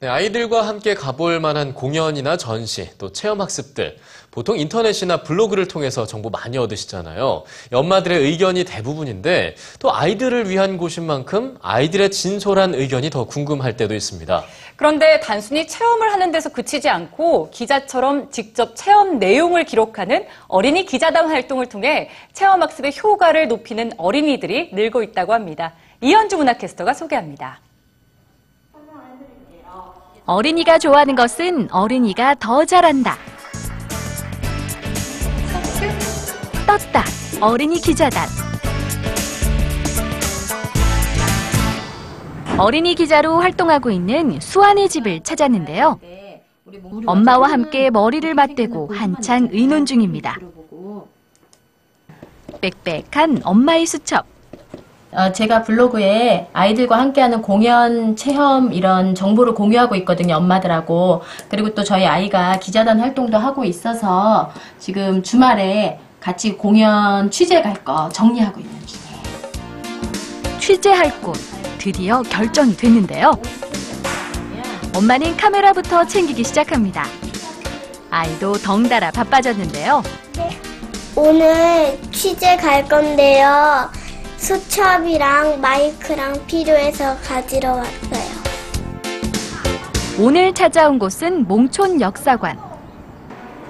네, 아이들과 함께 가볼 만한 공연이나 전시, 또 체험학습들. 보통 인터넷이나 블로그를 통해서 정보 많이 얻으시잖아요. 엄마들의 의견이 대부분인데 또 아이들을 위한 곳인 만큼 아이들의 진솔한 의견이 더 궁금할 때도 있습니다. 그런데 단순히 체험을 하는 데서 그치지 않고 기자처럼 직접 체험 내용을 기록하는 어린이 기자단 활동을 통해 체험학습의 효과를 높이는 어린이들이 늘고 있다고 합니다. 이현주 문화캐스터가 소개합니다. 어린이가 좋아하는 것은 어린이가 더 잘한다. 떴다. 어린이 기자단. 어린이 기자로 활동하고 있는 수아의 집을 찾았는데요. 엄마와 함께 머리를 맞대고 한창 의논 중입니다. 빽빽한 엄마의 수첩. 어, 제가 블로그에 아이들과 함께하는 공연, 체험 이런 정보를 공유하고 있거든요, 엄마들하고. 그리고 또 저희 아이가 기자단 활동도 하고 있어서 지금 주말에 같이 공연 취재 갈 거 정리하고 있는 중이에요. 취재할 곳 드디어 결정이 됐는데요. 엄마는 카메라부터 챙기기 시작합니다. 아이도 덩달아 바빠졌는데요. 오늘 취재 갈 건데요. 수첩이랑 마이크랑 필요해서 가지러 왔어요. 오늘 찾아온 곳은 몽촌 역사관.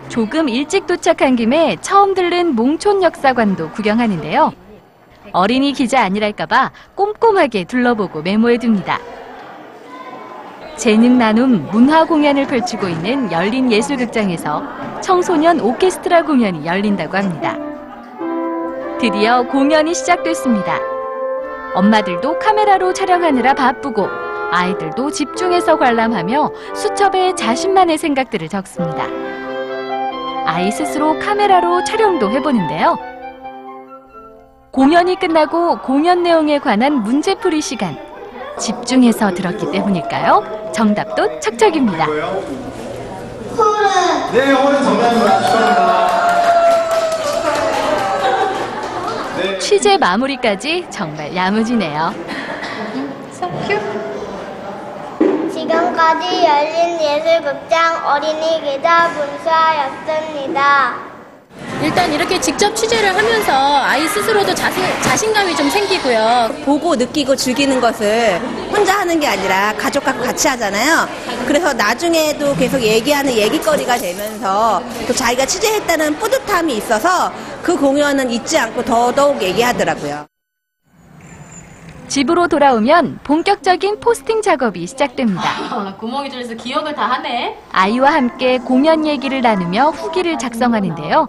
조금 일찍 도착한 김에 처음 들른 몽촌 역사관도 구경하는데요. 어린이 기자 아니랄까봐 꼼꼼하게 둘러보고 메모해둡니다. 재능 나눔 문화 공연을 펼치고 있는 열린 예술극장에서 청소년 오케스트라 공연이 열린다고 합니다. 드디어 공연이 시작됐습니다. 엄마들도 카메라로 촬영하느라 바쁘고 아이들도 집중해서 관람하며 수첩에 자신만의 생각들을 적습니다. 아이 스스로 카메라로 촬영도 해보는데요. 공연이 끝나고 공연 내용에 관한 문제풀이 시간. 집중해서 들었기 때문일까요? 정답도 척척입니다. 네, 오늘 정답입니다. 축하합니다. 취재 마무리까지 정말 야무지네요. 지금까지 열린 예술극장 어린이 기자 문수아였습니다. 일단 이렇게 직접 취재를 하면서 아이 스스로도 자신, 자신감이 좀 생기고요. 보고 느끼고 즐기는 것을 혼자 하는 게 아니라 가족과 같이 하잖아요. 그래서 나중에도 계속 얘기하는 얘기거리가 되면서 또 자기가 취재했다는 뿌듯함이 있어서 그 공연은 잊지 않고 더더욱 얘기하더라고요. 집으로 돌아오면 본격적인 포스팅 작업이 시작됩니다. 아, 구멍이 뚫려서 기억을 다 하네. 아이와 함께 공연 얘기를 나누며 후기를 작성하는데요.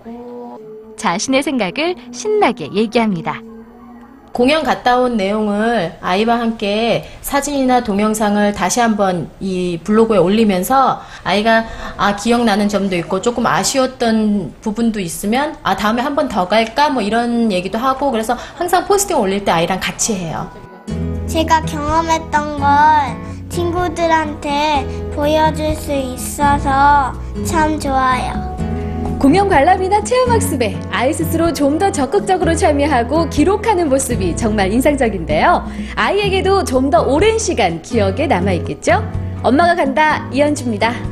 자신의 생각을 신나게 얘기합니다. 공연 갔다 온 내용을 아이와 함께 사진이나 동영상을 다시 한번 이 블로그에 올리면서 아이가 아 기억나는 점도 있고 조금 아쉬웠던 부분도 있으면 아 다음에 한 번 더 갈까 뭐 이런 얘기도 하고 그래서 항상 포스팅 올릴 때 아이랑 같이 해요. 제가 경험했던 걸 친구들한테 보여줄 수 있어서 참 좋아요. 공연 관람이나 체험학습에 아이 스스로 좀 더 적극적으로 참여하고 기록하는 모습이 정말 인상적인데요. 아이에게도 좀 더 오랜 시간 기억에 남아있겠죠? 엄마가 간다 이현주입니다.